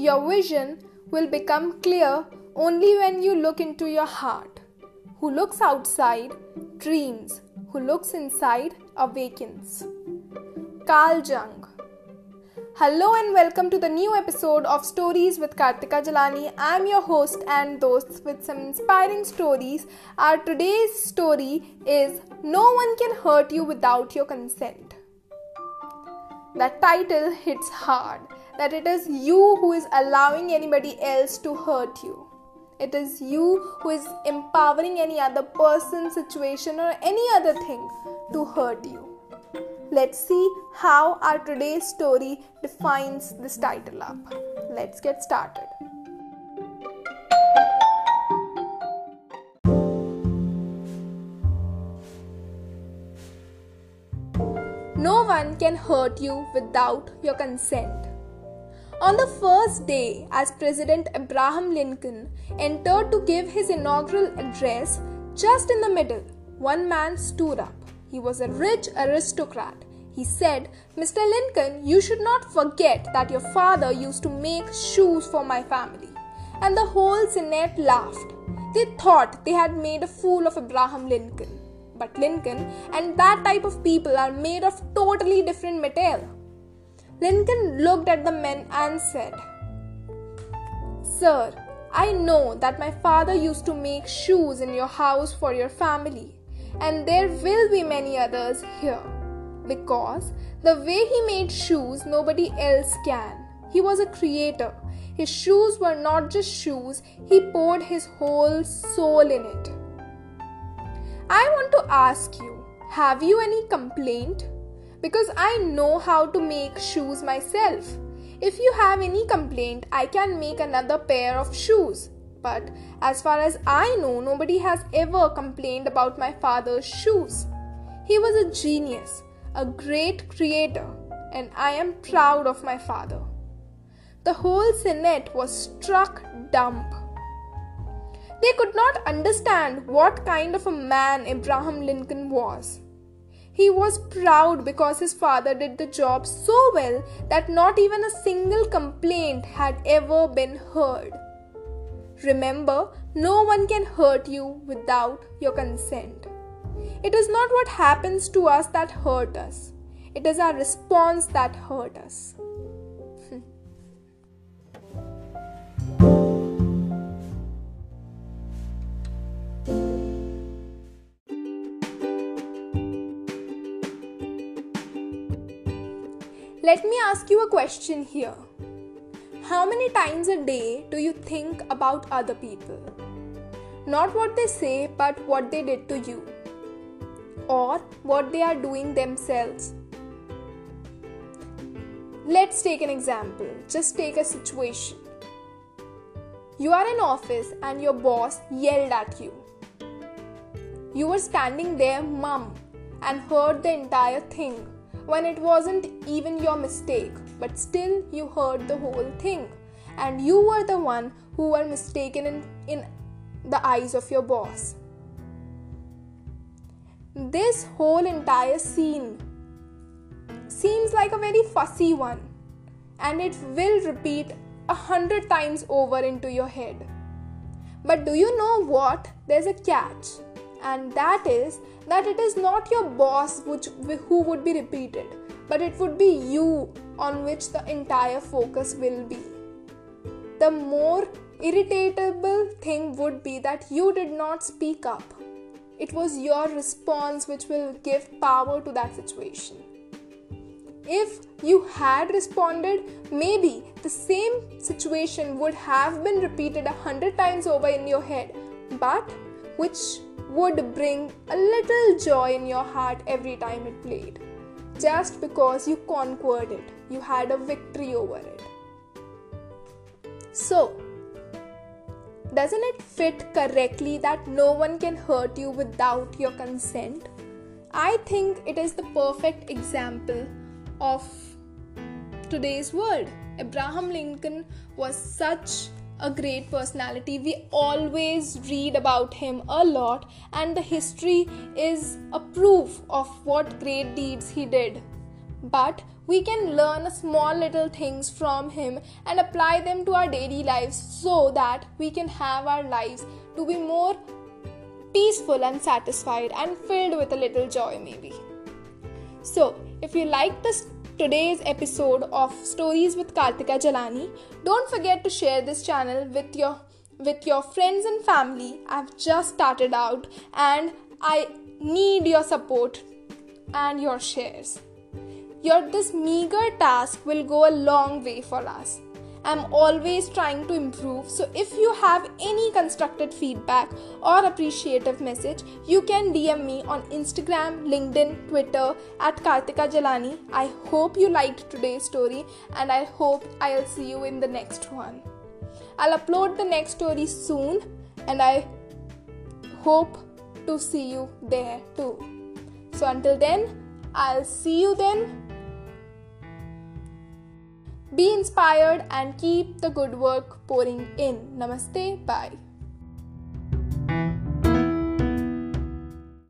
Your vision will become clear only when you look into your heart. Who looks outside dreams, who looks inside awakens. Carl Jung. Hello and welcome to the new episode of Stories with Kartika Jalani. I'm your host and host with some inspiring stories. Our today's story is No One Can Hurt You Without Your Consent. That title hits hard that it is you who is allowing anybody else to hurt you. It is you who is empowering any other person, situation, or any other thing to hurt you. Let's see how our today's story defines this title up. Let's get started. No one can hurt you without your consent. On the first day, as President Abraham Lincoln entered to give his inaugural address, just in the middle, one man stood up. He was a rich aristocrat. He said, Mr. Lincoln, you should not forget that your father used to make shoes for my family. And the whole Senate laughed. They thought they had made a fool of Abraham Lincoln. But Lincoln and that type of people are made of totally different metal. Lincoln looked at the men and said, Sir, I know that my father used to make shoes in your house for your family, and there will be many others here. Because the way he made shoes, nobody else can. He was a creator. His shoes were not just shoes, he poured his whole soul in it. I want to ask you have you any complaint? Because I know how to make shoes myself. If you have any complaint, I can make another pair of shoes. But as far as I know, nobody has ever complained about my father's shoes. He was a genius, a great creator, and I am proud of my father. The whole Senate was struck dumb. They could not understand what kind of a man Abraham Lincoln was. He was proud because his father did the job so well that not even a single complaint had ever been heard. Remember, no one can hurt you without your consent. It is not what happens to us that hurt us. It is our response that hurt us. Let me ask you a question here. How many times a day do you think about other people? Not what they say, but what they did to you, or what they are doing themselves. Let's take an example. Just take a situation. You are in office and your boss yelled at you. You were standing there mum and heard the entire thing when it wasn't even your mistake, but still you heard the whole thing. And you were the one who were mistaken in, in the eyes of your boss. This whole entire scene seems like a very fussy one, and it will repeat a hundred times over into your head. But do you know what? There's a catch and that is that it is not your boss which, who would be repeated, but it would be you on which the entire focus will be. The more irritable thing would be that you did not speak up. It was your response which will give power to that situation. If you had responded, maybe the same situation would have been repeated a hundred times over in your head, but which would bring a little joy in your heart every time it played. Just because you conquered it, you had a victory over it. So, doesn't it fit correctly that no one can hurt you without your consent? I think it is the perfect example of today's world. Abraham Lincoln was such a great personality. We always read about him a lot, and the history is a proof of what great deeds he did. but we can learn small little things from him and apply them to our daily lives so that we can have our lives to be more peaceful and satisfied and filled with a little joy maybe so if you like this today's episode of stories with kartika jalani. Don't forget to share this channel with your with your friends and family. I've just started out and i need your support and your shares. Your this meager task will go a long way for us. I'm always trying to improve. So if you have any constructive feedback or appreciative message, you can DM me on Instagram, LinkedIn, Twitter at Kartika Jalani. I hope you liked today's story and I hope I'll see you in the next one. I'll upload the next story soon and I hope to see you there too. So until then, I'll see you then. Be inspired and keep the good work pouring in. Namaste. Bye.